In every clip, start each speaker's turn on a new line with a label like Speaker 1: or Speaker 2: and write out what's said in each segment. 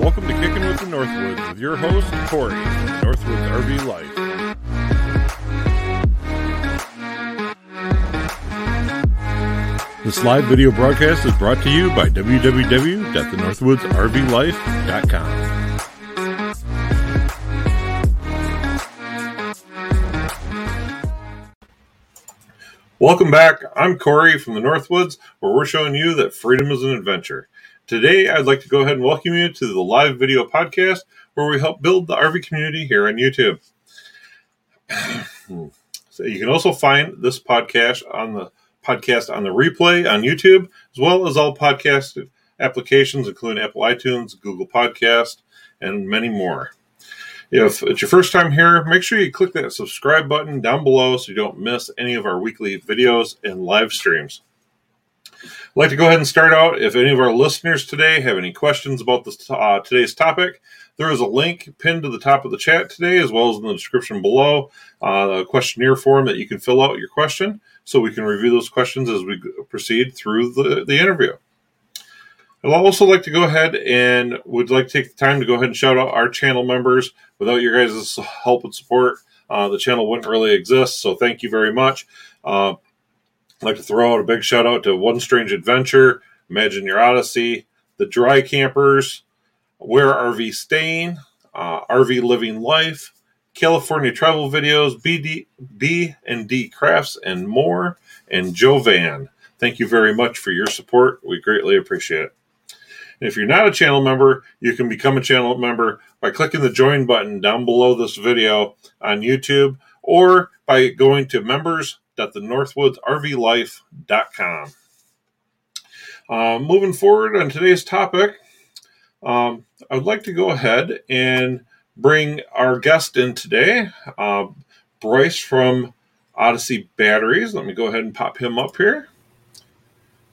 Speaker 1: Welcome to Kicking with the Northwoods with your host, Corey, Northwoods RV Life. This live video broadcast is brought to you by www.thenorthwoodsrvlife.com. Welcome back. I'm Corey from the Northwoods, where we're showing you that freedom is an adventure. Today, I'd like to go ahead and welcome you to the live video podcast where we help build the RV community here on YouTube. so you can also find this podcast on the podcast on the replay on YouTube, as well as all podcast applications, including Apple iTunes, Google Podcast, and many more. If it's your first time here, make sure you click that subscribe button down below so you don't miss any of our weekly videos and live streams. I'd like to go ahead and start out. If any of our listeners today have any questions about this uh, today's topic, there is a link pinned to the top of the chat today, as well as in the description below, uh, the questionnaire form that you can fill out your question, so we can review those questions as we proceed through the, the interview. I'd also like to go ahead and would like to take the time to go ahead and shout out our channel members. Without your guys' help and support, uh, the channel wouldn't really exist. So thank you very much. Uh, I'd like to throw out a big shout out to One Strange Adventure, Imagine Your Odyssey, The Dry Campers, Where RV Staying, uh, RV Living Life, California Travel Videos, BD, B and D Crafts, and more, and Joe Van. Thank you very much for your support. We greatly appreciate it. And if you're not a channel member, you can become a channel member by clicking the join button down below this video on YouTube or by going to members.thenorthwoodsrvlife.com. Uh, moving forward on today's topic, um, I would like to go ahead and bring our guest in today, uh, Bryce from Odyssey Batteries. Let me go ahead and pop him up here.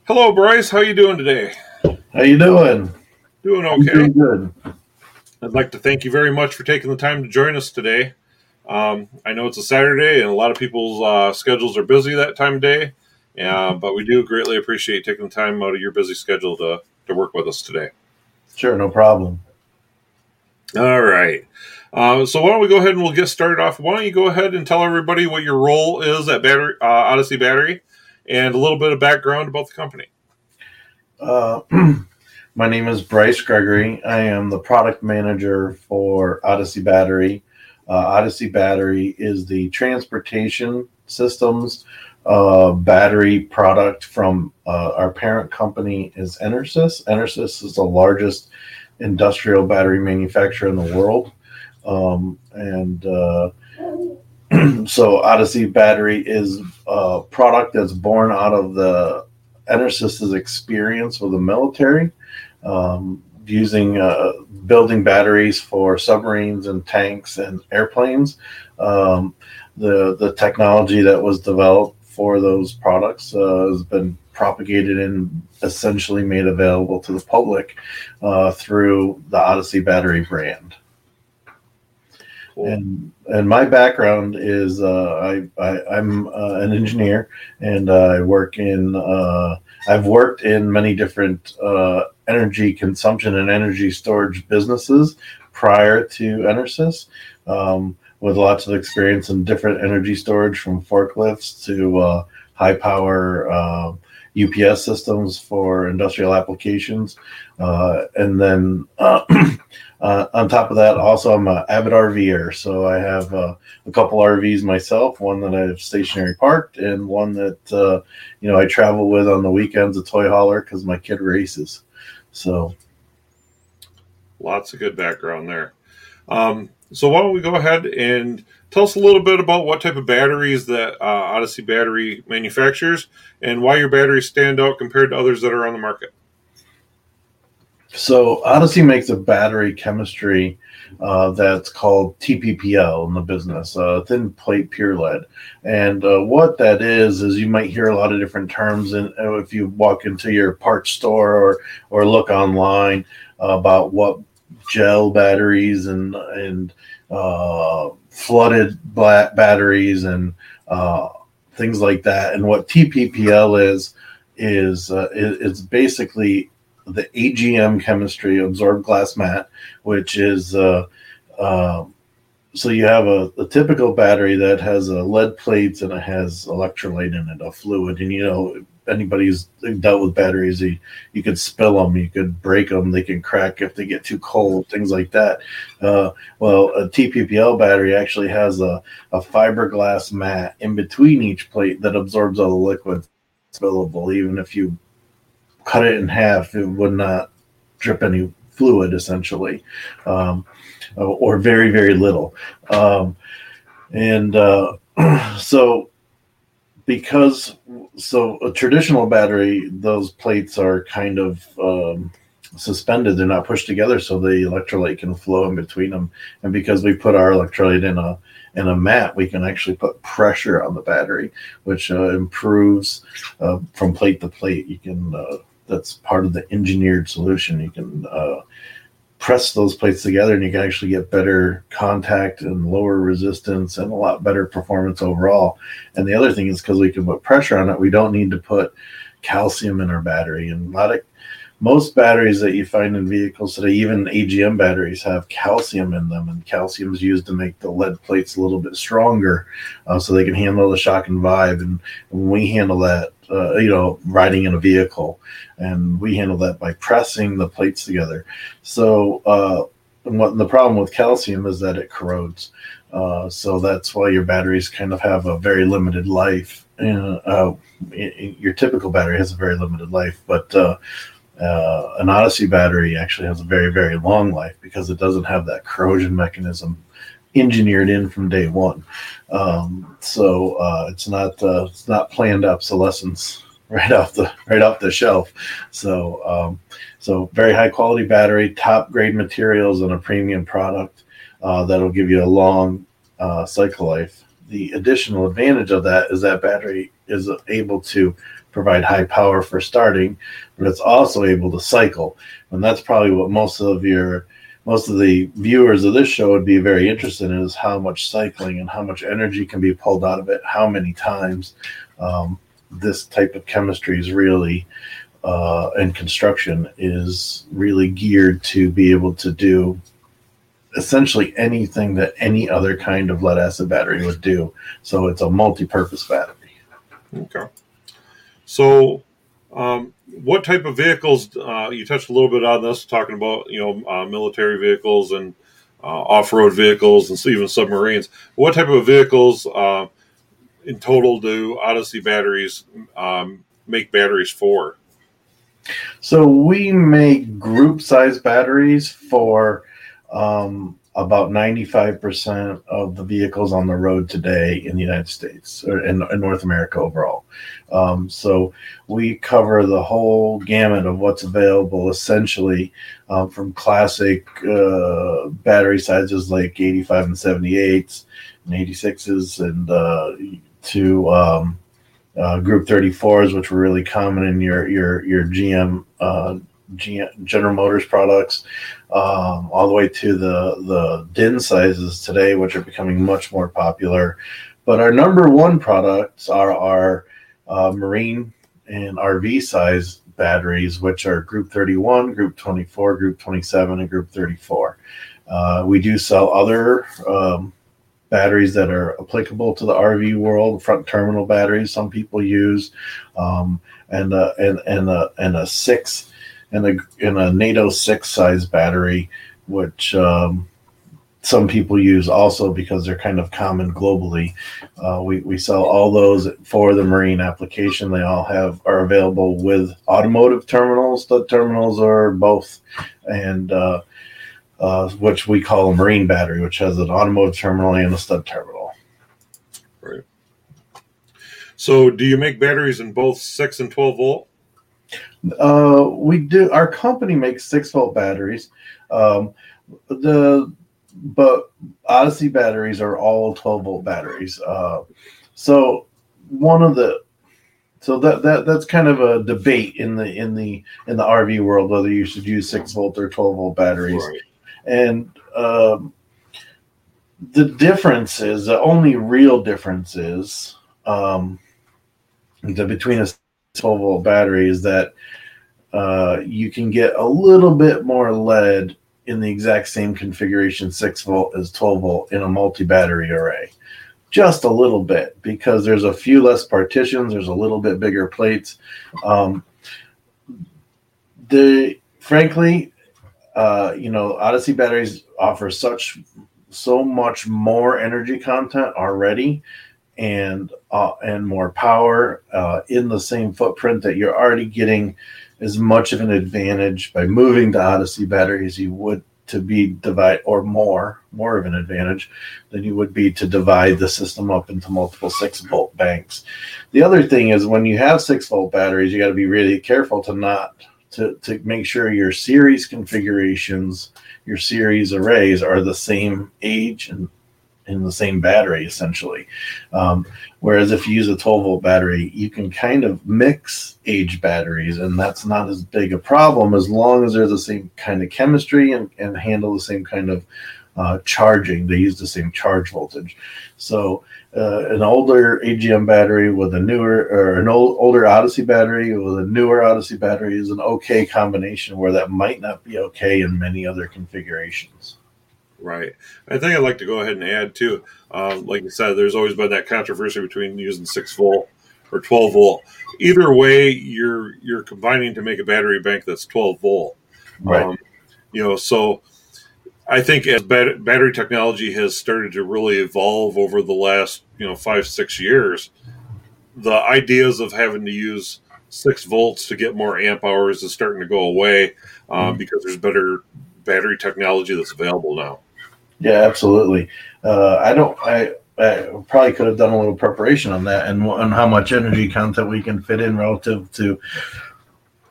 Speaker 1: Hello, Bryce. How are you doing today?
Speaker 2: How are you doing?
Speaker 1: Doing okay.
Speaker 2: doing good.
Speaker 1: I'd like to thank you very much for taking the time to join us today. Um, I know it's a Saturday and a lot of people's uh, schedules are busy that time of day, uh, but we do greatly appreciate taking the time out of your busy schedule to, to work with us today.
Speaker 2: Sure, no problem.
Speaker 1: All right. Uh, so why don't we go ahead and we'll get started off. Why don't you go ahead and tell everybody what your role is at Battery uh, Odyssey Battery and a little bit of background about the company.
Speaker 2: Uh, my name is Bryce Gregory. I am the product manager for Odyssey Battery. Uh, Odyssey Battery is the transportation systems uh, battery product from uh, our parent company is Enersys. Enersys is the largest industrial battery manufacturer in the world. Um, and uh, so Odyssey Battery is a product that's born out of the Enersys's experience with the military, um, using uh, building batteries for submarines and tanks and airplanes. Um, the the technology that was developed for those products uh, has been propagated and essentially made available to the public uh, through the Odyssey Battery brand. And and my background is uh, I, I am uh, an engineer and I work in uh, I've worked in many different uh, energy consumption and energy storage businesses prior to Enersys, um, with lots of experience in different energy storage from forklifts to uh, high power UPS systems for industrial applications, and then. Uh, on top of that, also I'm an avid RVer, so I have uh, a couple RVs myself. One that I have stationary parked, and one that uh, you know I travel with on the weekends, a toy hauler, because my kid races. So,
Speaker 1: lots of good background there. Um, so why don't we go ahead and tell us a little bit about what type of batteries that uh, Odyssey Battery manufactures, and why your batteries stand out compared to others that are on the market.
Speaker 2: So Odyssey makes a battery chemistry uh, that's called TPPL in the business, uh, thin plate pure lead. And uh, what that is is you might hear a lot of different terms, and if you walk into your parts store or or look online about what gel batteries and and uh, flooded batteries and uh, things like that. And what TPPL is is uh, it, it's basically the AGM chemistry, absorbed glass mat, which is uh, uh, so you have a, a, typical battery that has a lead plates and it has electrolyte in it, a fluid, and you know anybody's dealt with batteries, you, you could spill them, you could break them, they can crack if they get too cold, things like that. Uh, well, a TPPL battery actually has a, a fiberglass mat in between each plate that absorbs all the liquid spillable. Even if you cut it in half, it would not drip any fluid essentially, um, or very, very little. Um, and uh, so because so a traditional battery, those plates are kind of um, suspended; they're not pushed together, so the electrolyte can flow in between them. And because we put our electrolyte in a in a mat, we can actually put pressure on the battery, which uh, improves uh, from plate to plate. You can uh, that's part of the engineered solution. You can uh, press those plates together and you can actually get better contact and lower resistance and a lot better performance overall. And the other thing is because we can put pressure on it, we don't need to put calcium in our battery. And a lot of most batteries that you find in vehicles today, even AGM batteries, have calcium in them, and calcium is used to make the lead plates a little bit stronger, uh, so they can handle the shock and vibe. And when we handle that, uh, you know, riding in a vehicle, and we handle that by pressing the plates together. So, uh, what the problem with calcium is that it corrodes. Uh, so that's why your batteries kind of have a very limited life. Uh, your typical battery has a very limited life, but uh, uh, an Odyssey battery actually has a very, very long life because it doesn't have that corrosion mechanism engineered in from day one. Um, so uh, it's not uh, it's not planned obsolescence right off the right off the shelf. So um, so very high quality battery, top grade materials, and a premium product uh, that'll give you a long uh, cycle life. The additional advantage of that is that battery is able to provide high power for starting, but it's also able to cycle. And that's probably what most of your most of the viewers of this show would be very interested in is how much cycling and how much energy can be pulled out of it, how many times. Um, this type of chemistry is really uh, and construction is really geared to be able to do essentially anything that any other kind of lead acid battery would do. So it's a multi-purpose battery.
Speaker 1: Okay. So, um, what type of vehicles? Uh, you touched a little bit on this, talking about you know uh, military vehicles and uh, off-road vehicles and even submarines. What type of vehicles uh, in total do Odyssey batteries um, make batteries for?
Speaker 2: So we make group size batteries for um, about 95% of the vehicles on the road today in the United States or in, in North America overall. Um, so we cover the whole gamut of what's available essentially um, from classic uh, battery sizes like 85 and 78s and 86s and uh, to um, uh, Group 34s, which were really common in your, your, your GM uh, General Motors products, um, all the way to the the DIN sizes today, which are becoming much more popular. But our number one products are our uh, marine and RV size batteries, which are Group 31, Group 24, Group 27, and Group 34. Uh, we do sell other um, batteries that are applicable to the RV world, front terminal batteries. Some people use, um, and and and a and a six and a in a NATO six size battery, which um, some people use also because they're kind of common globally. Uh, we, we sell all those for the marine application. They all have are available with automotive terminals, The terminals, are both, and uh, uh, which we call a marine battery, which has an automotive terminal and a stud terminal.
Speaker 1: Right. So, do you make batteries in both six and twelve volt?
Speaker 2: Uh, we do. Our company makes six volt batteries. Um, the but Odyssey batteries are all twelve volt batteries. Uh, so one of the so that that that's kind of a debate in the in the in the RV world whether you should use six volt or twelve volt batteries. Right. And um, the difference is the only real difference is um, the between a 12 volt battery is that uh, you can get a little bit more lead in the exact same configuration, 6 volt as 12 volt in a multi battery array. Just a little bit because there's a few less partitions, there's a little bit bigger plates. Um, the frankly, uh, you know, Odyssey batteries offer such so much more energy content already and uh, and more power uh, in the same footprint that you're already getting as much of an advantage by moving to Odyssey batteries you would to be divide or more more of an advantage than you would be to divide the system up into multiple six volt banks. The other thing is when you have six volt batteries, you got to be really careful to not to, to make sure your series configurations, your series arrays are the same age and in the same battery essentially. Um, whereas if you use a 12 volt battery, you can kind of mix age batteries, and that's not as big a problem as long as they're the same kind of chemistry and, and handle the same kind of uh, charging. They use the same charge voltage. So uh, an older AGM battery with a newer or an old, older Odyssey battery with a newer Odyssey battery is an okay combination where that might not be okay in many other configurations.
Speaker 1: Right. I think I'd like to go ahead and add too. Um, like you said, there's always been that controversy between using six volt or 12 volt. Either way, you're you're combining to make a battery bank that's 12 volt.
Speaker 2: Right. Um,
Speaker 1: you know, so I think as bat- battery technology has started to really evolve over the last you know five six years, the ideas of having to use six volts to get more amp hours is starting to go away um, mm-hmm. because there's better battery technology that's available now.
Speaker 2: Yeah, absolutely. Uh, I don't. I, I probably could have done a little preparation on that and on how much energy content we can fit in relative to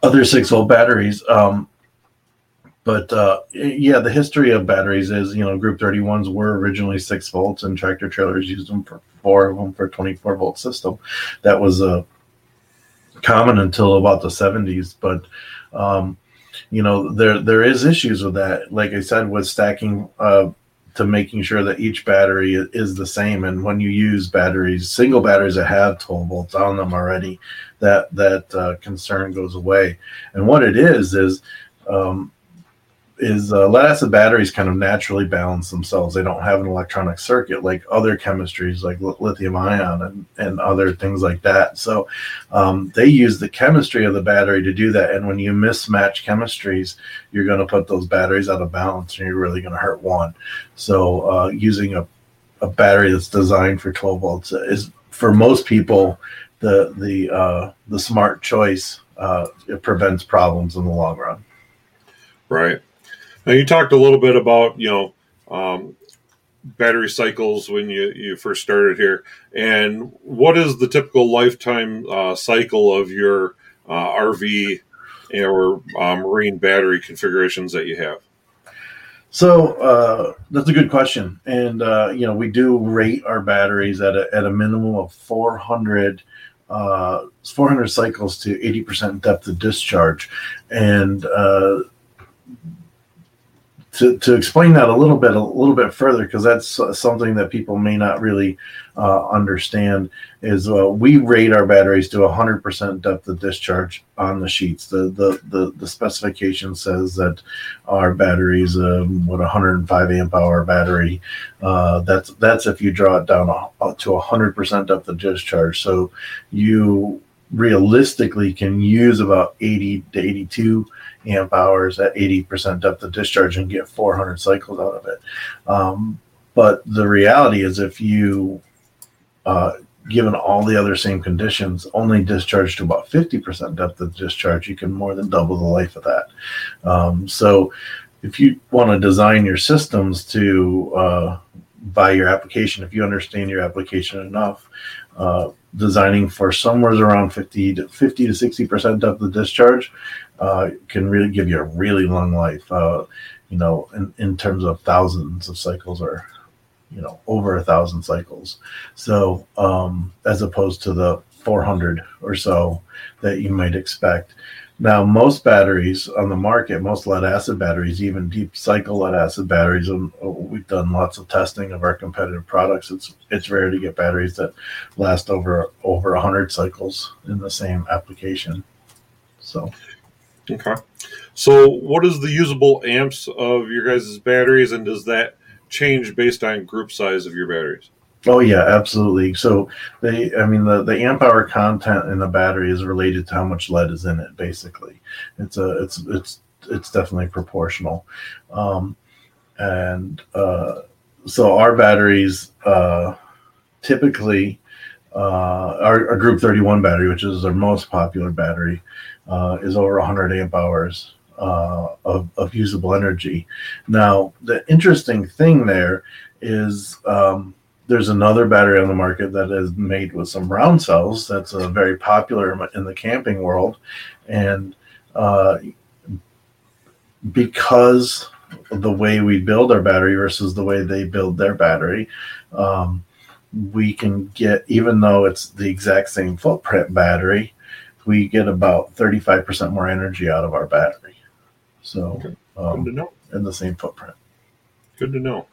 Speaker 2: other six volt batteries. Um, but uh, yeah, the history of batteries is you know Group 31s were originally six volts, and tractor trailers used them for four of them for 24 volt system. That was uh, common until about the 70s, but um, you know there there is issues with that. Like I said, with stacking. Uh, to making sure that each battery is the same. And when you use batteries, single batteries that have 12 volts on them already, that that uh, concern goes away. And what it is is um, is uh, lead acid batteries kind of naturally balance themselves. They don't have an electronic circuit like other chemistries like lithium ion and, and other things like that. So um, they use the chemistry of the battery to do that. And when you mismatch chemistries, you're going to put those batteries out of balance and you're really going to hurt one. So uh, using a, a battery that's designed for 12 volts is for most people the the uh, the smart choice. Uh, it prevents problems in the long run.
Speaker 1: Right. Now you talked a little bit about you know um, battery cycles when you you first started here, and what is the typical lifetime uh, cycle of your uh, RV or uh, marine battery configurations that you have?
Speaker 2: So uh, that's a good question, and uh, you know we do rate our batteries at a, at a minimum of 400 uh, 400 cycles to 80% depth of discharge, and uh, to, to explain that a little bit a little bit further because that's something that people may not really uh, understand is uh, we rate our batteries to 100% depth of discharge on the sheets. The the the, the specification says that our batteries um, what 105 amp hour battery. Uh, that's that's if you draw it down to 100% depth of discharge. So you realistically can use about 80 to 82 amp hours at 80% depth of discharge and get 400 cycles out of it. Um, but the reality is, if you, uh, given all the other same conditions, only discharge to about 50% depth of discharge, you can more than double the life of that. Um, so, if you want to design your systems to uh, by your application, if you understand your application enough, uh, designing for somewhere around 50 to 50 to 60 percent depth of discharge uh, can really give you a really long life. Uh, you know, in, in terms of thousands of cycles or, you know, over a thousand cycles. So, um, as opposed to the 400 or so that you might expect. Now, most batteries on the market, most lead acid batteries, even deep cycle lead acid batteries, and uh, we've done lots of testing of our competitive products. It's it's rare to get batteries that last over over 100 cycles in the same application. So,
Speaker 1: Okay. So, what is the usable amps of your guys' batteries, and does that change based on group size of your batteries?
Speaker 2: Oh yeah, absolutely. So they, I mean, the the amp hour content in the battery is related to how much lead is in it. Basically, it's a it's it's it's definitely proportional, um, and uh, so our batteries uh, typically uh, our, our, Group 31 battery, which is our most popular battery, uh, is over 100 amp hours uh, of, of usable energy. Now, the interesting thing there is um, there's another battery on the market that is made with some round cells that's uh, very popular in the camping world. And uh, because the way we build our battery versus the way they build their battery, um, we can get, even though it's the exact same footprint battery, we get about 35% more energy out of our battery. So, okay. um, good to know. In the same footprint.
Speaker 1: Good to know.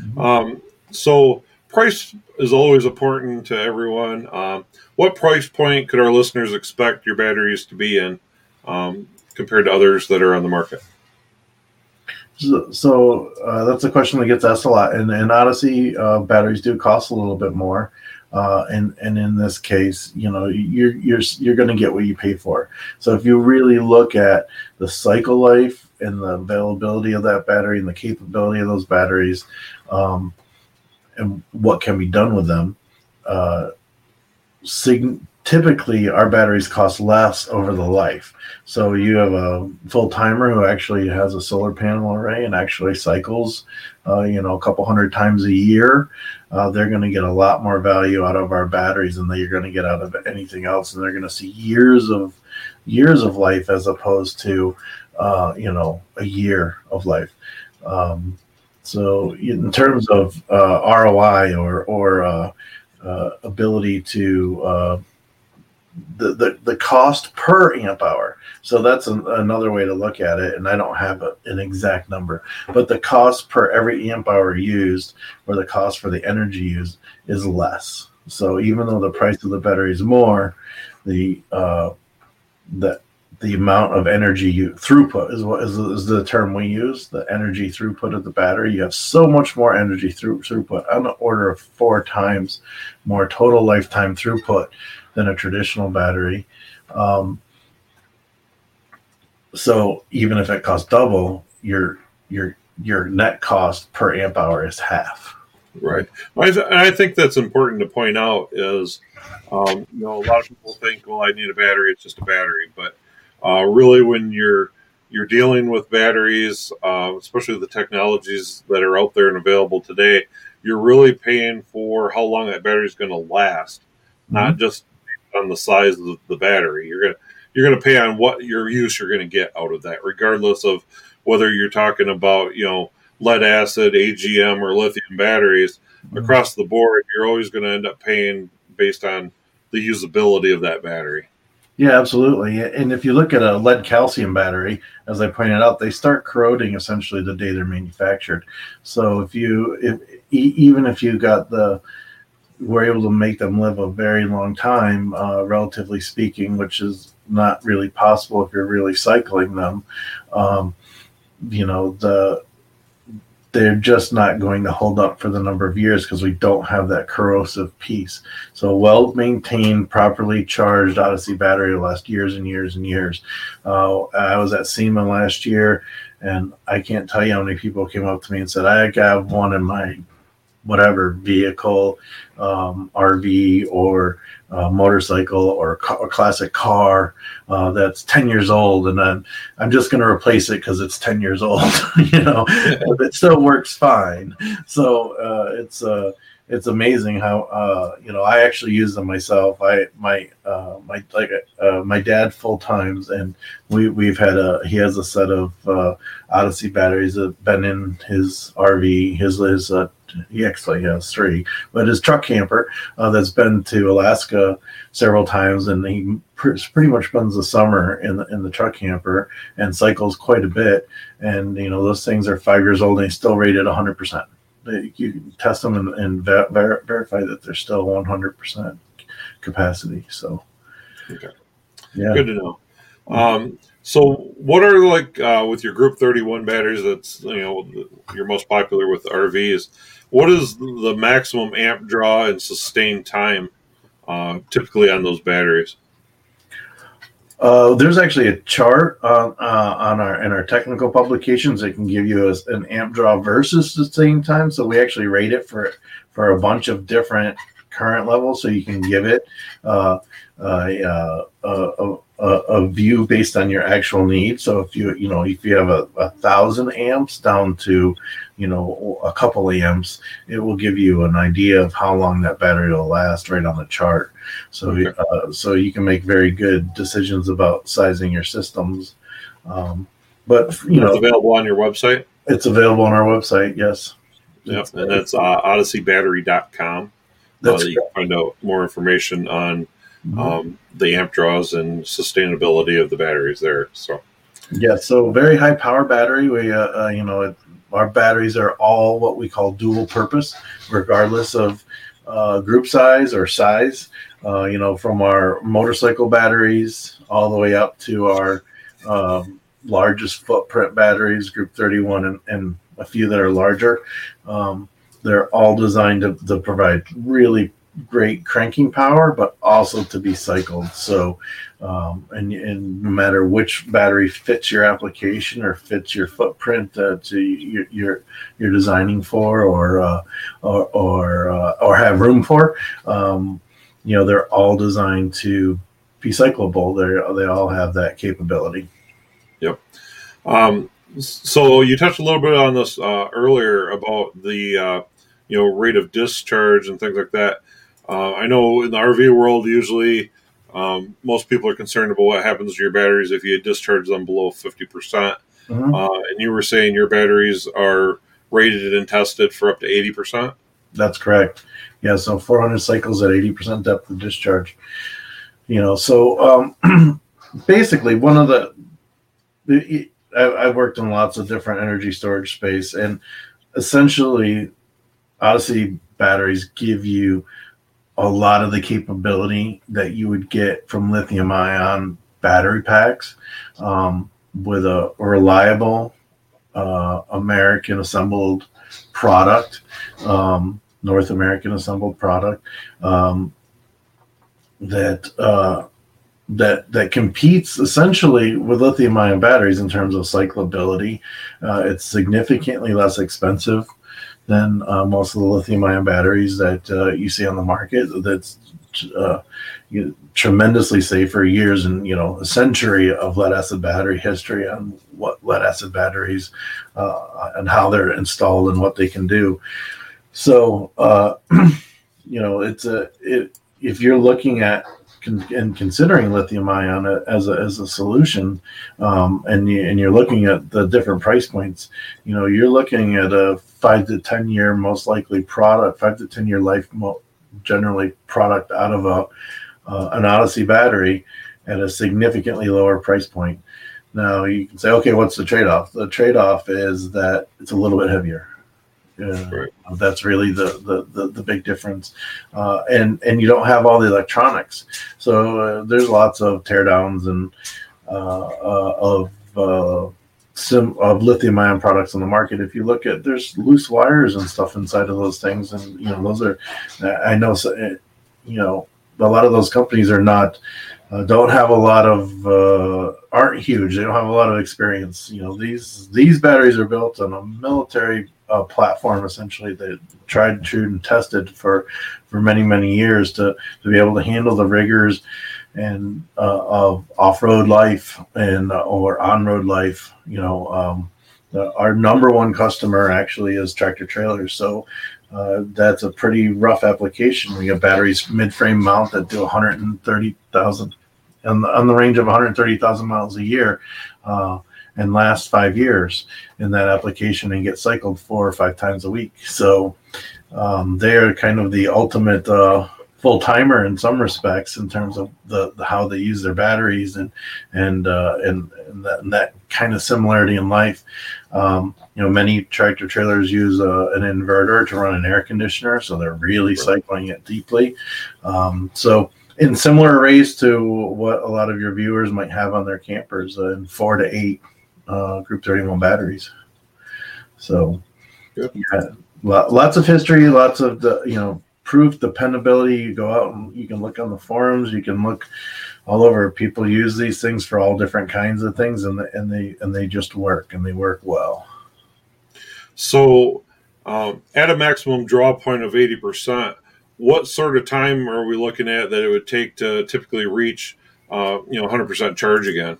Speaker 1: Mm-hmm. Um, so, price is always important to everyone. Um, what price point could our listeners expect your batteries to be in um, compared to others that are on the market?
Speaker 2: So, so uh, that's a question that gets asked a lot. And, and Odyssey uh, batteries do cost a little bit more. Uh, and and in this case, you know, you're you're you're going to get what you pay for. So if you really look at the cycle life and the availability of that battery and the capability of those batteries, um, and what can be done with them. Uh, typically, our batteries cost less over the life. So you have a full timer who actually has a solar panel array and actually cycles, uh, you know, a couple hundred times a year. Uh, they're going to get a lot more value out of our batteries than they're going to get out of anything else, and they're going to see years of years of life as opposed to, uh, you know, a year of life. Um, so, in terms of uh, ROI or or uh, uh, ability to the, the the cost per amp hour. So that's an, another way to look at it. And I don't have a, an exact number, but the cost per every amp hour used, or the cost for the energy used, is less. So even though the price of the battery is more, the uh, the the amount of energy you throughput is what is, is the term we use the energy throughput of the battery you have so much more energy through throughput on the order of four times more total lifetime throughput than a traditional battery. Um, so even if it costs double your your your net cost per amp hour is half.
Speaker 1: Right. I th- i think that's important to point out is um, you know a lot of people think well i need a battery it's just a battery. But uh, really, when you're you're dealing with batteries, uh, especially the technologies that are out there and available today, you're really paying for how long that battery is going to last, mm-hmm. not just on the size of the battery. You're gonna you're gonna pay on what your use you're going to get out of that, regardless of whether you're talking about you know lead acid, AGM, or lithium batteries. Mm-hmm. Across the board, you're always going to end up paying based on the usability of that battery.
Speaker 2: Yeah, absolutely. And if you look at a lead calcium battery, as I pointed out, they start corroding essentially the day they're manufactured. So if you, if even if you got the, we're able to make them live a very long time, uh, relatively speaking, which is not really possible if you're really cycling them. Um, you know the they're just not going to hold up for the number of years because we don't have that corrosive piece. So, well maintained, properly charged Odyssey battery will last years and years and years. Uh, I was at SEMA last year, and I can't tell you how many people came up to me and said, I got one in my whatever vehicle, um, RV, or uh, motorcycle or a classic car uh, that's 10 years old and I'm, I'm just going to replace it because it's 10 years old you know it still works fine. So uh, it's uh, it's amazing how uh, you know I actually use them myself I my uh, my like my dad full times and we we've had a he has a set of Odyssey batteries that been in his RV his his he actually has three, but his truck camper uh, that's been to Alaska several times, and he pr- pretty much spends the summer in the in the truck camper and cycles quite a bit. And you know those things are five years old and he's still rated 100. percent You can test them and, and ver- verify that they're still 100 percent capacity. So,
Speaker 1: okay. yeah, good to know. Um, So, what are like uh, with your Group Thirty One batteries? That's you know you're most popular with RVs. What is the maximum amp draw and sustained time uh, typically on those batteries?
Speaker 2: Uh, there's actually a chart on uh, on our in our technical publications that can give you a, an amp draw versus the same time. So we actually rate it for for a bunch of different current levels, so you can give it uh, uh, a, a, a, view based on your actual needs. So if you you know if you have a, a thousand amps down to you know a couple amps, it will give you an idea of how long that battery will last right on the chart. So okay. uh, so you can make very good decisions about sizing your systems. Um, but you know,
Speaker 1: it's available on your website.
Speaker 2: It's available on our website. Yes.
Speaker 1: Yep, and that's uh, odysseybattery.com. That's uh, you can find out more information on mm-hmm. um, the amp draws and sustainability of the batteries there. So,
Speaker 2: yeah, so very high power battery. We, uh, uh, you know, it, our batteries are all what we call dual purpose, regardless of uh, group size or size. Uh, you know, from our motorcycle batteries all the way up to our um, largest footprint batteries, Group 31, and, and, a few that are larger. Um, they're all designed to, to provide really great cranking power, but also to be cycled. So, um, and, and no matter which battery fits your application or fits your footprint that you're, you're, you're designing for or uh, or or, uh, or have room for, um, you know, they're all designed to be cyclable. They they all have that capability.
Speaker 1: Yep. Um, so you touched a little bit on this uh, earlier about the uh, you know rate of discharge and things like that. Uh, I know in the RV world, usually um, most people are concerned about what happens to your batteries if you discharge them below 50%. percent mm-hmm. uh, and you were saying your batteries are rated and tested for up to 80%?
Speaker 2: That's correct. Yeah, so 400 cycles at 80% depth of discharge. You know, so um, basically, one of the, the I, I've worked in lots of different energy storage space, and essentially, Odyssey batteries give you a lot of the capability that you would get from lithium ion battery packs um, with a reliable uh, American assembled product, um, North American assembled product um, that uh, that that competes essentially with lithium ion batteries in terms of cyclability. Uh, it's significantly less expensive than uh, most of the lithium ion batteries that uh, you see on the market. That's uh, tremendously safe for years and you know a century of lead acid battery history on what lead acid batteries uh, and how they're installed and what they can do. So uh, you know it's a it, if you're looking at con- and considering lithium ion as a, as a solution, um, and you, and you're looking at the different price points, you know, you're looking at a five to ten year most likely product, five to ten year life mo- generally product out of a uh, an Odyssey battery at a significantly lower price point. Now you can say, okay, what's the trade off? The trade off is that it's a little bit heavier. Uh, right. That's really the, the, the, the big difference, uh, and and you don't have all the electronics. So uh, there's lots of teardowns and uh, uh, of uh, sim of lithium ion products on the market. If you look at there's loose wires and stuff inside of those things, and you know those are I know you know a lot of those companies are not uh, don't have a lot of uh, aren't huge. They don't have a lot of experience. You know these these batteries are built on a military uh, platform essentially that tried, true, and tested for for many many years to to be able to handle the rigors and uh, of off road life and uh, or on road life. You know. Um, the, our number one customer actually is tractor trailers. So uh, that's a pretty rough application. We have batteries mid-frame mount that do 130,000 on the, on the range of 130,000 miles a year uh, and last five years in that application and get cycled four or five times a week. So um, they are kind of the ultimate uh, full timer in some respects in terms of the, the, how they use their batteries and and uh, and, and, that, and, that, kind of similarity in life. Um, you know, many tractor trailers use uh, an inverter to run an air conditioner, so they're really cycling it deeply. Um, so in similar arrays to what a lot of your viewers might have on their campers, uh, in four to eight uh, Group 31 batteries. So,
Speaker 1: Good.
Speaker 2: yeah, lots of history, lots of the you know proof, dependability. You go out and you can look on the forums, you can look all over. People use these things for all different kinds of things, and the, and they and they just work and they work well.
Speaker 1: So, um, at a maximum draw point of eighty percent, what sort of time are we looking at that it would take to typically reach, uh, you know, hundred percent charge again?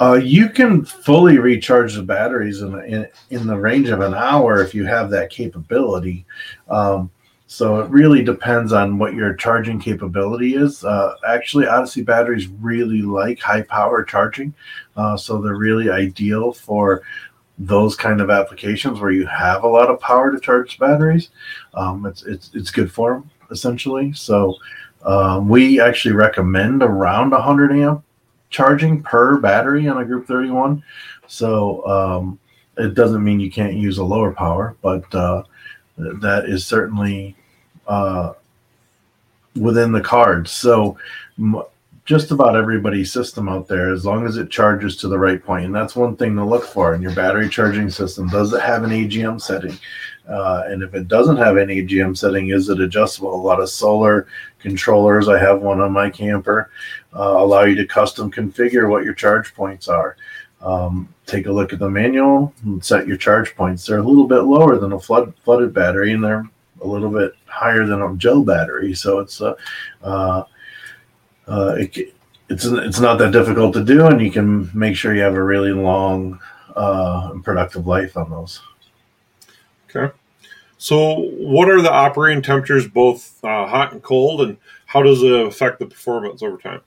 Speaker 2: Uh, you can fully recharge the batteries in, in, in the range of an hour if you have that capability. Um, so it really depends on what your charging capability is. Uh, actually, Odyssey batteries really like high power charging, uh, so they're really ideal for those kind of applications where you have a lot of power to charge batteries. Um, it's it's it's good for them essentially. So um, we actually recommend around 100 amp charging per battery on a Group 31. So um, it doesn't mean you can't use a lower power, but uh, that is certainly uh, within the cards. So just about everybody's system out there, as long as it charges to the right point, and that's one thing to look for in your battery charging system. Does it have an AGM setting? Uh, and if it doesn't have an AGM setting, is it adjustable? A lot of solar controllers, I have one on my camper, uh, allow you to custom configure what your charge points are. Um, take a look at the manual and set your charge points. They're a little bit lower than a flood, flooded battery, and they're a little bit higher than a gel battery. So it's a uh, uh, it, it's it's not that difficult to do, and you can make sure you have a really long uh, and productive life on those.
Speaker 1: Okay. So, what are the operating temperatures, both uh, hot and cold, and how does it affect the performance over time?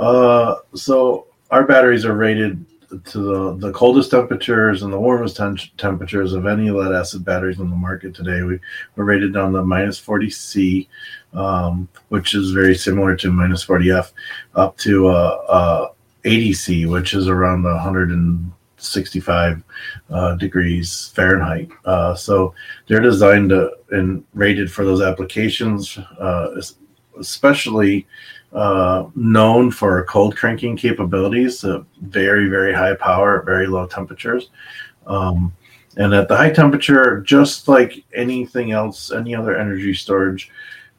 Speaker 2: Uh, so our batteries are rated to the, the coldest temperatures and the warmest temperatures of any lead acid batteries on the market today. We, we're rated down to minus 40 C, um, which is very similar to minus 40 F, up to uh, uh, 80 C, which is around 165 uh, degrees Fahrenheit. Uh, so they're designed to, and rated for those applications, uh, especially uh, known for cold cranking capabilities, very, very high power at very low temperatures. Um, and at the high temperature, just like anything else, any other energy storage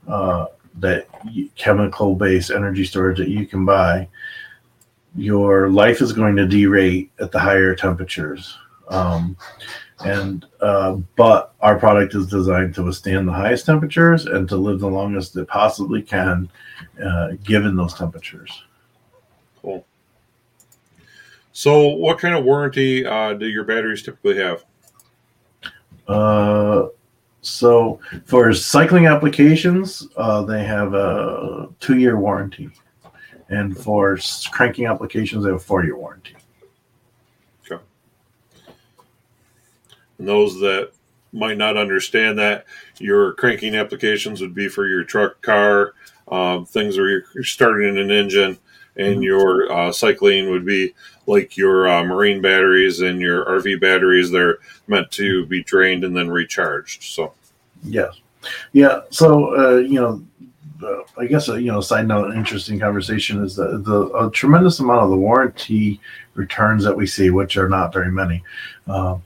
Speaker 2: uh, that chemical based energy storage that you can buy, your life is going to derate at the higher temperatures. Um, and uh, but our product is designed to withstand the highest temperatures and to live the longest it possibly can uh, given those temperatures.
Speaker 1: Cool. So what kind of warranty uh, do your batteries typically have?
Speaker 2: Uh, so for cycling applications uh, they have a two-year warranty. And for cranking applications they have a four-year warranty.
Speaker 1: And those that might not understand that, your cranking applications would be for your truck, car, um, things where you're starting an engine, and mm-hmm. your uh, cycling would be like your uh, marine batteries and your RV batteries. They're meant to be drained and then recharged. So,
Speaker 2: yes, yeah. So uh, you know, uh, I guess uh, you know, side note, interesting conversation is that the a tremendous amount of the warranty returns that we see, which are not very many, uh,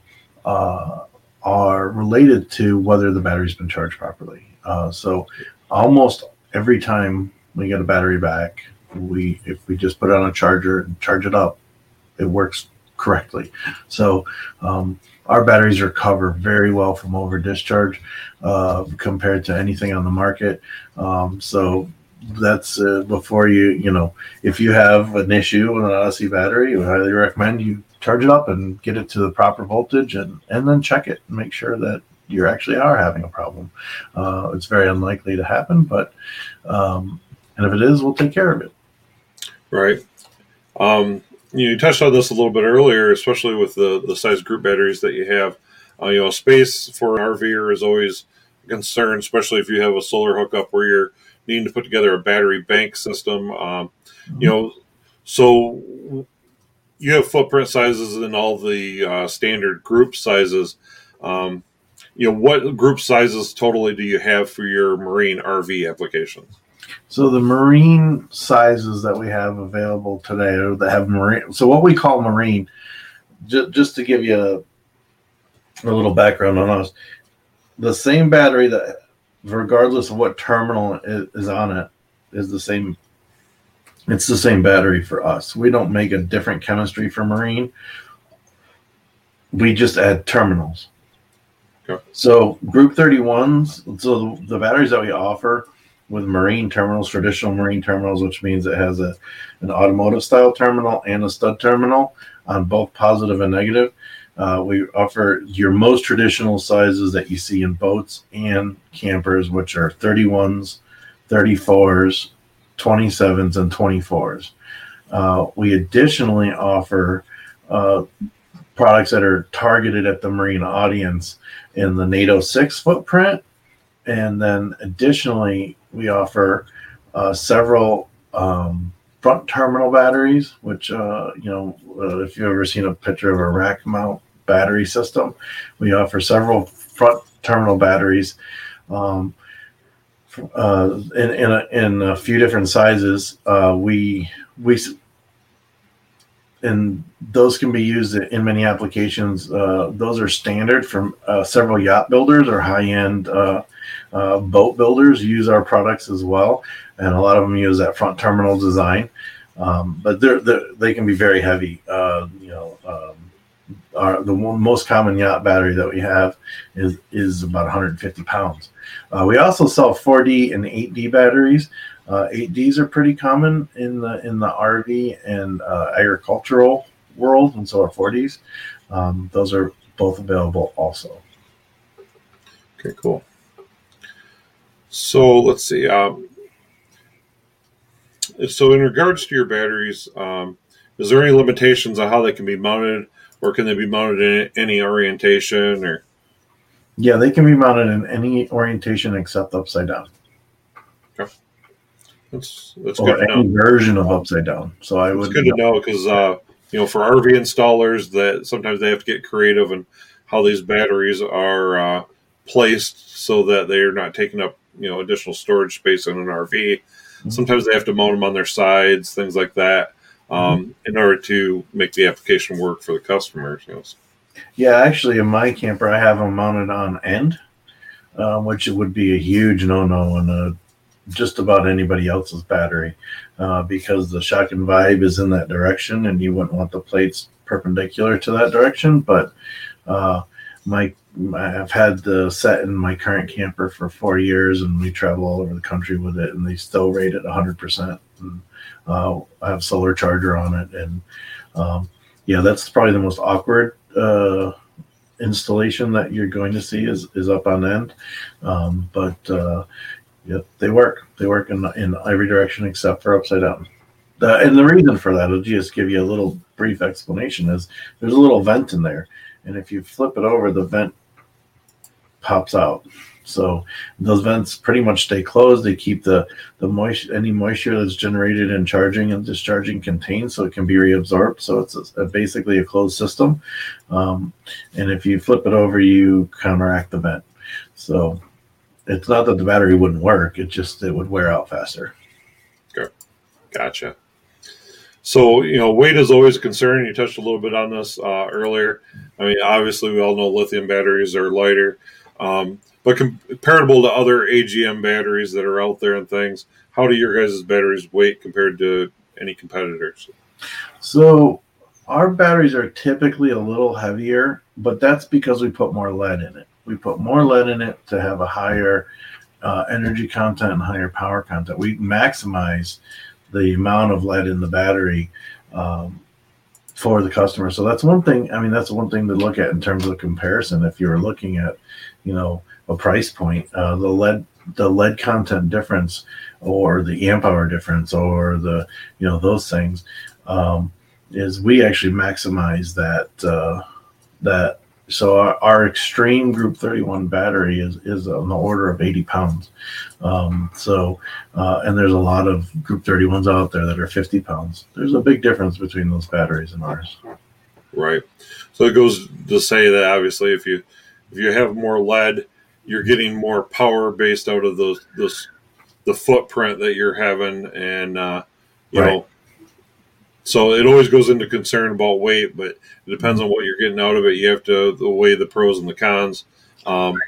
Speaker 2: uh, are related to whether the battery's been charged properly. Uh, so almost every time we get a battery back, we if we just put it on a charger and charge it up, it works correctly. So um, our batteries recover very well from over discharge uh, compared to anything on the market. Um, so that's uh, before you you know if you have an issue with an Odyssey battery, we highly recommend you charge it up and get it to the proper voltage and, and then check it and make sure that you actually are having a problem. Uh, it's very unlikely to happen, but um, and if it is, we'll take care of it.
Speaker 1: Right. Um, you touched on this a little bit earlier, especially with the the size group batteries that you have. Uh, you know, space for an RVer is always a concern, especially if you have a solar hookup where you're needing to put together a battery bank system. Um, mm-hmm. You know, so you have footprint sizes in all the uh, standard group sizes. Um, you know, what group sizes totally do you have for your marine RV applications?
Speaker 2: So the marine sizes that we have available today are that have marine. So what we call marine, just, just to give you a, a little background on us, the same battery that, regardless of what terminal is on it, is the same. It's the same battery for us. We don't make a different chemistry for marine. We just add terminals.
Speaker 1: Okay.
Speaker 2: So group 31s, so the batteries that we offer with marine terminals, traditional marine terminals, which means it has a an automotive style terminal and a stud terminal on both positive and negative. Uh, we offer your most traditional sizes that you see in boats and campers, which are 31s, 34s, 27s, and 24s. Uh, we additionally offer uh, products that are targeted at the marine audience in the NATO 6 footprint. And then additionally, we offer uh, several um, front terminal batteries, which, uh, you know, uh, if you've ever seen a picture of a rack mount battery system, we offer several front terminal batteries um, uh, in, in a, in, a, few different sizes. Uh, we, we, and those can be used in many applications. Uh, those are standard from uh, several yacht builders or high end uh, uh, boat builders use our products as well, and a lot of them use that front terminal design. Um, but they're, they're, they can be very heavy. You know, um, our, the one, most common yacht battery that we have is is about 150 pounds. Uh, we also sell 4D and 8D batteries. Uh, 8Ds are pretty common in the in the RV and uh, agricultural world, and so are 4Ds. Um, those are both available also.
Speaker 1: Okay, cool. So let's see. Um, so in regards to your batteries, um, is there any limitations on how they can be mounted, or can they be mounted in any orientation? Or
Speaker 2: yeah, they can be mounted in any orientation except upside down.
Speaker 1: Okay. That's that's
Speaker 2: or
Speaker 1: good to
Speaker 2: any
Speaker 1: know.
Speaker 2: version of upside down. So I
Speaker 1: It's
Speaker 2: would
Speaker 1: good to know because uh, you know for RV installers that sometimes they have to get creative in how these batteries are uh, placed so that they're not taking up you know additional storage space in an RV. Sometimes they have to mount them on their sides, things like that, um, in order to make the application work for the customers. You know.
Speaker 2: Yeah, actually, in my camper, I have them mounted on end, um, which would be a huge no-no on uh, just about anybody else's battery, uh, because the shock and vibe is in that direction, and you wouldn't want the plates perpendicular to that direction. But uh, my I've had the set in my current camper for four years, and we travel all over the country with it, and they still rate it 100. percent uh, I have solar charger on it, and um, yeah, that's probably the most awkward uh, installation that you're going to see is, is up on end. Um, but uh, yeah, they work. They work in, in every direction except for upside down. The, and the reason for that, I'll just give you a little brief explanation, is there's a little vent in there. And if you flip it over, the vent pops out. So those vents pretty much stay closed. They keep the the moisture, any moisture that's generated in charging and discharging contained, so it can be reabsorbed. So it's a, a, basically a closed system. Um, and if you flip it over, you counteract the vent. So it's not that the battery wouldn't work; it just it would wear out faster.
Speaker 1: Gotcha. So, you know, weight is always a concern. You touched a little bit on this uh, earlier. I mean, obviously, we all know lithium batteries are lighter, um, but comparable to other AGM batteries that are out there and things, how do your guys' batteries weight compared to any competitors?
Speaker 2: So, our batteries are typically a little heavier, but that's because we put more lead in it. We put more lead in it to have a higher uh, energy content and higher power content. We maximize the amount of lead in the battery um, for the customer. So that's one thing. I mean, that's one thing to look at in terms of comparison. If you're looking at, you know, a price point, uh, the lead the lead content difference, or the amp hour difference, or the you know those things, um, is we actually maximize that uh, that. So our, our, extreme group 31 battery is, is on the order of 80 pounds. Um, so uh, and there's a lot of group 31s out there that are 50 pounds. There's a big difference between those batteries and ours.
Speaker 1: Right. So it goes to say that obviously if you if you have more lead, you're getting more power based out of those those the footprint that you're having, and uh, you
Speaker 2: Right.
Speaker 1: know. So it always goes into concern about weight, but it depends on what you're getting out of it. You have to weigh the pros and the cons. Um,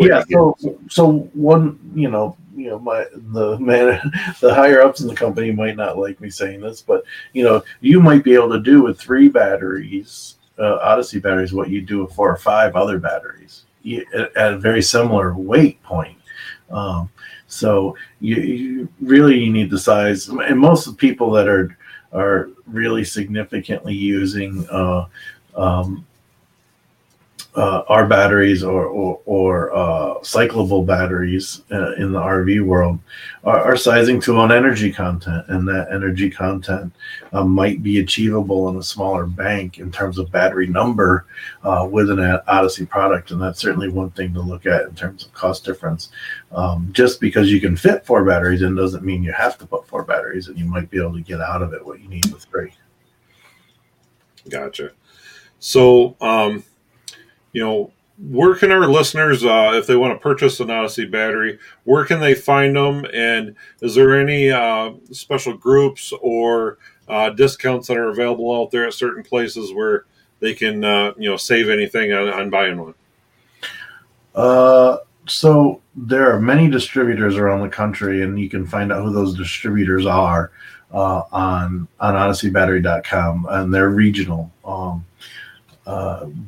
Speaker 2: yeah so so one you know you know my the man the higher ups in the company might not like me saying this but you know you might be able to do with three batteries uh, odyssey batteries what you do with four or five other batteries at, at a very similar weight point. Um, so you, you really you need the size and most of the people that are are really significantly using uh, um, uh, our batteries or or, or uh, cyclable batteries uh, in the RV world are, are sizing to on energy content, and that energy content uh, might be achievable in a smaller bank in terms of battery number uh, with an Odyssey product, and that's certainly one thing to look at in terms of cost difference. Um, just because you can fit four batteries in doesn't mean you have to put four batteries, and you might be able to get out of it what you need with three.
Speaker 1: Gotcha. So, um, you know, where can our listeners, uh, if they want to purchase an Odyssey battery, where can they find them? And is there any uh, special groups or uh, discounts that are available out there at certain places where they can, uh, you know, save anything on, on buying one?
Speaker 2: Uh, so there are many distributors around the country, and you can find out who those distributors are uh, on on OdysseyBattery.com, and they're regional. Um,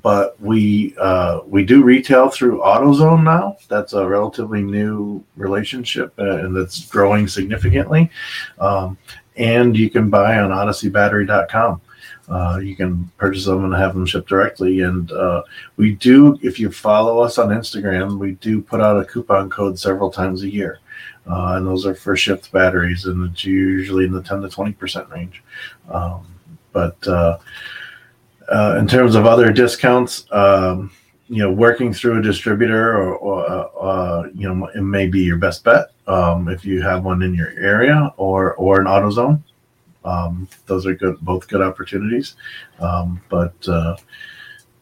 Speaker 2: but we uh, we do retail through AutoZone now. That's a relatively new relationship, uh, and that's growing significantly. Um, and you can buy on OdysseyBattery.com. Uh, you can purchase them and have them shipped directly. And uh, we do, if you follow us on Instagram, we do put out a coupon code several times a year. Uh, and those are for shipped batteries, and it's usually in the 10 to 20% range. Um, but uh, uh, in terms of other discounts, um, you know, working through a distributor or, or uh, uh, you know, it may be your best bet um, if you have one in your area or or an AutoZone. Um, those are good, both good opportunities. Um, but uh,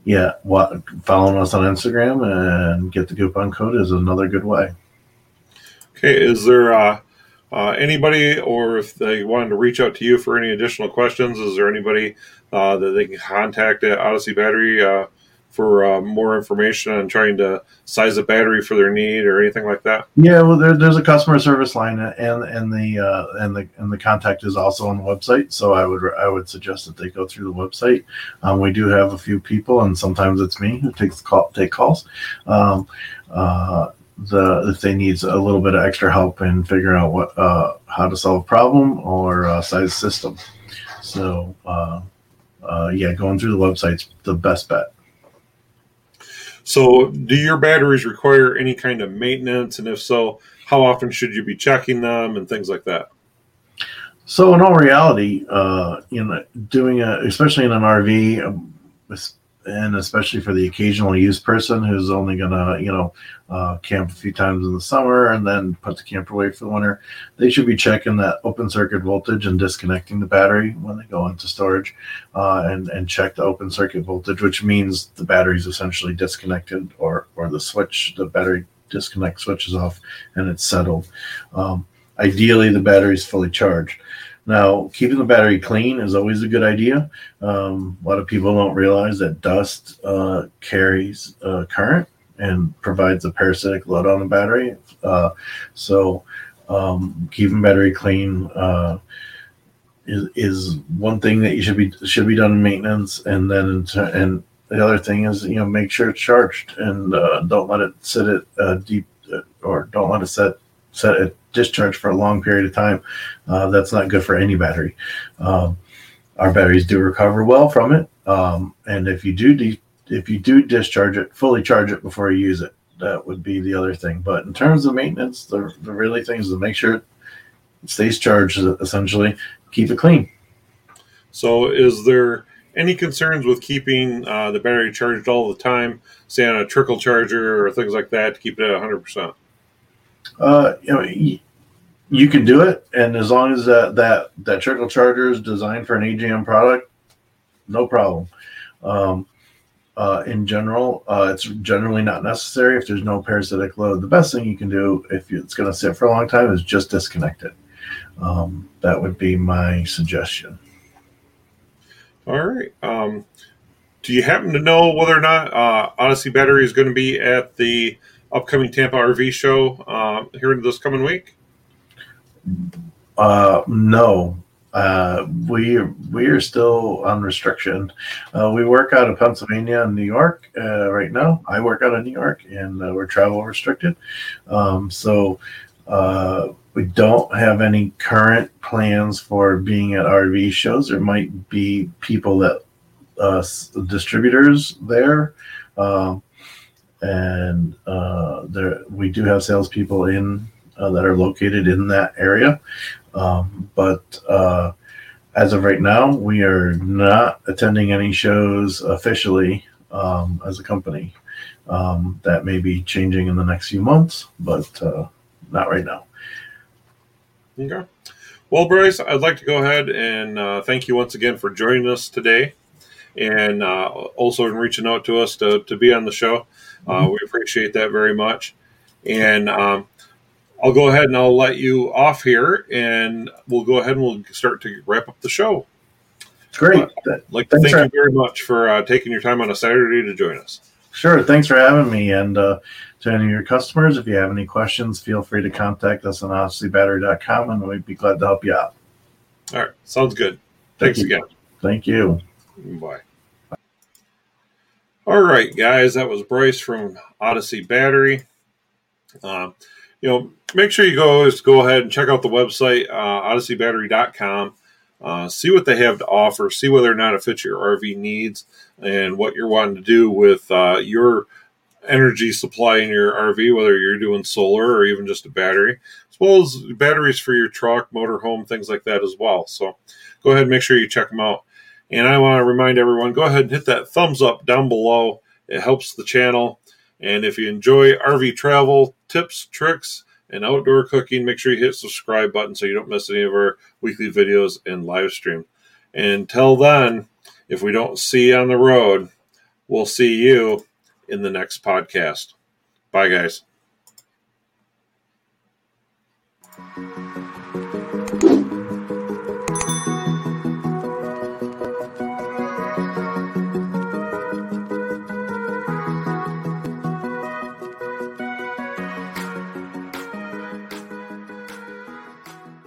Speaker 2: yeah, what, following us on Instagram and get the coupon code is another good way.
Speaker 1: Okay, is there uh, anybody, or if they wanted to reach out to you for any additional questions, is there anybody uh, that they can contact at Odyssey Battery uh, for uh, more information on trying to size a battery for their need or anything like that?
Speaker 2: Yeah, well, there, there's a customer service line, and and the uh, and the and the contact is also on the website. So I would I would suggest that they go through the website. Um, we do have a few people, and sometimes it's me who takes call take calls. Um, uh, the if they needs a little bit of extra help in figuring out what uh, how to solve a problem or uh, size system. So uh, uh, yeah, going through the website's the best bet.
Speaker 1: So, do your batteries require any kind of maintenance? And if so, how often should you be checking them and things like that?
Speaker 2: So in all reality, uh, you know, doing a, especially in an RV, um, and especially for the occasional use person who's only gonna, you know, uh, camp a few times in the summer and then put the camper away for the winter, they should be checking that open circuit voltage and disconnecting the battery when they go into storage, uh, and and check the open circuit voltage, which means the battery's essentially disconnected or or the switch, the battery disconnect switches off and it's settled. Um, ideally, the battery's fully charged. Now, keeping the battery clean is always a good idea. Um, a lot of people don't realize that dust uh, carries uh, current and provides a parasitic load on the battery. Uh, so, um, keeping battery clean uh, is, is one thing that you should be should be done in maintenance. And then, and the other thing is, you know, make sure it's charged and uh, don't let it sit at deep or don't let it set set at discharge for a long period of time. Uh, that's not good for any battery. Um, our batteries do recover well from it, um, and if you do de- if you do discharge it, fully charge it before you use it. That would be the other thing. But in terms of maintenance, the, the really thing is to make sure it stays charged. Essentially, keep it clean.
Speaker 1: So, is there any concerns with keeping uh, the battery charged all the time, say on a trickle charger or things like that, to keep it at 100%?
Speaker 2: Uh, you know, you can do it, and as long as that that that trickle charger is designed for an AGM product, no problem. Um, uh, in general, uh, it's generally not necessary if there's no parasitic load. The best thing you can do if it's going to sit for a long time is just disconnect it. Um, that would be my suggestion.
Speaker 1: All right. Um, do you happen to know whether or not uh, Odyssey Battery is going to be at the upcoming Tampa RV show uh, here in this coming week?
Speaker 2: Uh, no, uh, we we are still on restriction. Uh, we work out of Pennsylvania and New York uh, right now. I work out of New York, and uh, we're travel restricted. Um, so uh, we don't have any current plans for being at RV shows. There might be people that uh, distributors there. Um, and there we do have salespeople in uh, that are located in that area. Um, but uh, as of right now, we are not attending any shows officially um, as a company. Um, that may be changing in the next few months, but uh, not right now.
Speaker 1: Okay. Well, Bryce, I'd like to go ahead and uh, thank you once again for joining us today and uh, also in reaching out to us to, to be on the show. Uh, mm-hmm. we appreciate that very much. And um, I'll go ahead and I'll let you off here, and we'll go ahead and we'll start to wrap up the show.
Speaker 2: Great.
Speaker 1: I'd like thank for, you very much for uh, taking your time on a Saturday to join us.
Speaker 2: Sure. Thanks for having me. And uh, to any of your customers, if you have any questions, feel free to contact us on odysseybattery.com and we'd be glad to help you out.
Speaker 1: All right. Sounds good. Thanks
Speaker 2: Thank
Speaker 1: again.
Speaker 2: Thank you.
Speaker 1: Bye. All right, guys. That was Bryce from Odyssey Battery. Uh, you know, make sure you go is go ahead and check out the website, uh, odysseybattery.com. Uh, see what they have to offer, see whether or not it fits your RV needs and what you're wanting to do with uh, your energy supply in your RV, whether you're doing solar or even just a battery, as well as batteries for your truck, motorhome, things like that as well. So go ahead and make sure you check them out. And I want to remind everyone go ahead and hit that thumbs up down below. It helps the channel. And if you enjoy RV travel tips, tricks, and outdoor cooking, make sure you hit subscribe button so you don't miss any of our weekly videos and live stream. Until then, if we don't see you on the road, we'll see you in the next podcast. Bye, guys.